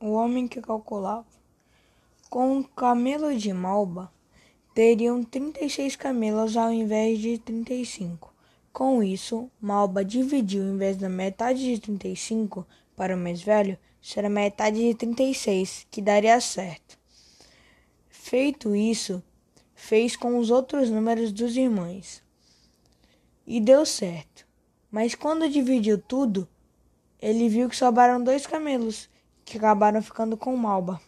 O homem que calculava. Com o camelo de Malba, teriam 36 camelos ao invés de 35. Com isso, Malba dividiu, em vez da metade de 35 para o mais velho, será metade de 36, que daria certo. Feito isso, fez com os outros números dos irmãos. E deu certo. Mas quando dividiu tudo, ele viu que sobraram dois camelos, que acabaram ficando com Malba.